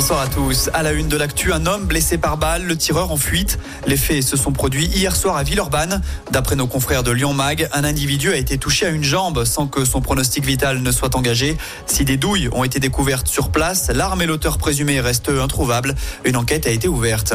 Bonsoir à tous. À la une de l'actu, un homme blessé par balle, le tireur en fuite. Les faits se sont produits hier soir à Villeurbanne. D'après nos confrères de Lyon Mag, un individu a été touché à une jambe sans que son pronostic vital ne soit engagé. Si des douilles ont été découvertes sur place, l'arme et l'auteur présumé restent introuvables. Une enquête a été ouverte.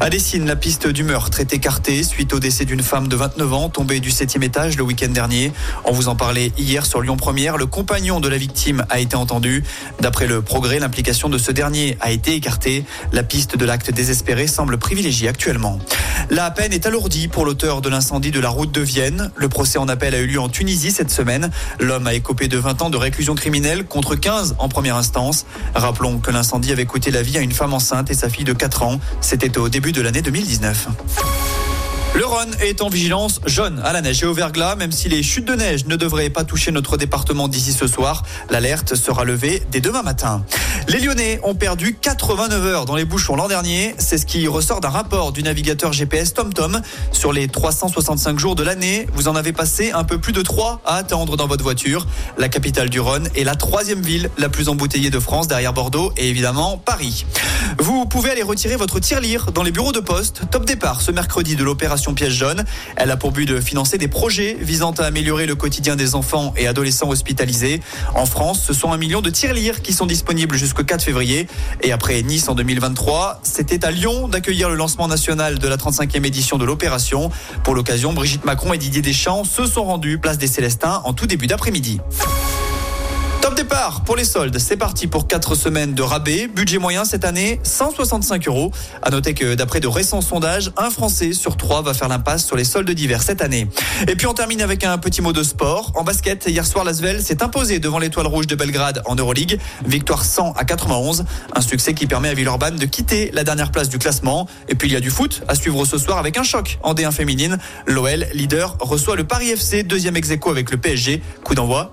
À Dessine, la piste du meurtre est écartée suite au décès d'une femme de 29 ans tombée du 7 étage le week-end dernier. On vous en parlait hier sur Lyon Première. Le compagnon de la victime a été entendu. D'après le progrès, l'implication de ce dernier a été écartée. La piste de l'acte désespéré semble privilégiée actuellement. La peine est alourdie pour l'auteur de l'incendie de la route de Vienne. Le procès en appel a eu lieu en Tunisie cette semaine. L'homme a écopé de 20 ans de réclusion criminelle contre 15 en première instance. Rappelons que l'incendie avait coûté la vie à une femme enceinte et sa fille de 4 ans. C'était au début de l'année 2019. Le Rhône est en vigilance jaune à la neige et au verglas, même si les chutes de neige ne devraient pas toucher notre département d'ici ce soir. L'alerte sera levée dès demain matin. Les Lyonnais ont perdu 89 heures dans les bouchons l'an dernier. C'est ce qui ressort d'un rapport du navigateur GPS TomTom. Sur les 365 jours de l'année, vous en avez passé un peu plus de 3 à attendre dans votre voiture. La capitale du Rhône est la troisième ville la plus embouteillée de France derrière Bordeaux et évidemment Paris. Vous pouvez aller retirer votre tirelire dans les bureaux de poste. Top départ ce mercredi de l'opération Piège jaune. Elle a pour but de financer des projets visant à améliorer le quotidien des enfants et adolescents hospitalisés. En France, ce sont un million de tirelires qui sont disponibles jusqu'au 4 février. Et après Nice en 2023, c'était à Lyon d'accueillir le lancement national de la 35e édition de l'opération. Pour l'occasion, Brigitte Macron et Didier Deschamps se sont rendus place des Célestins en tout début d'après-midi. Départ pour les soldes. C'est parti pour 4 semaines de rabais. Budget moyen cette année, 165 euros. À noter que d'après de récents sondages, un Français sur trois va faire l'impasse sur les soldes d'hiver cette année. Et puis on termine avec un petit mot de sport. En basket, hier soir, l'Asvel s'est imposé devant l'étoile rouge de Belgrade en Euroleague. Victoire 100 à 91. Un succès qui permet à Villeurbanne de quitter la dernière place du classement. Et puis il y a du foot à suivre ce soir avec un choc en D1 féminine. L'OL, leader, reçoit le Paris FC, deuxième ex avec le PSG. Coup d'envoi.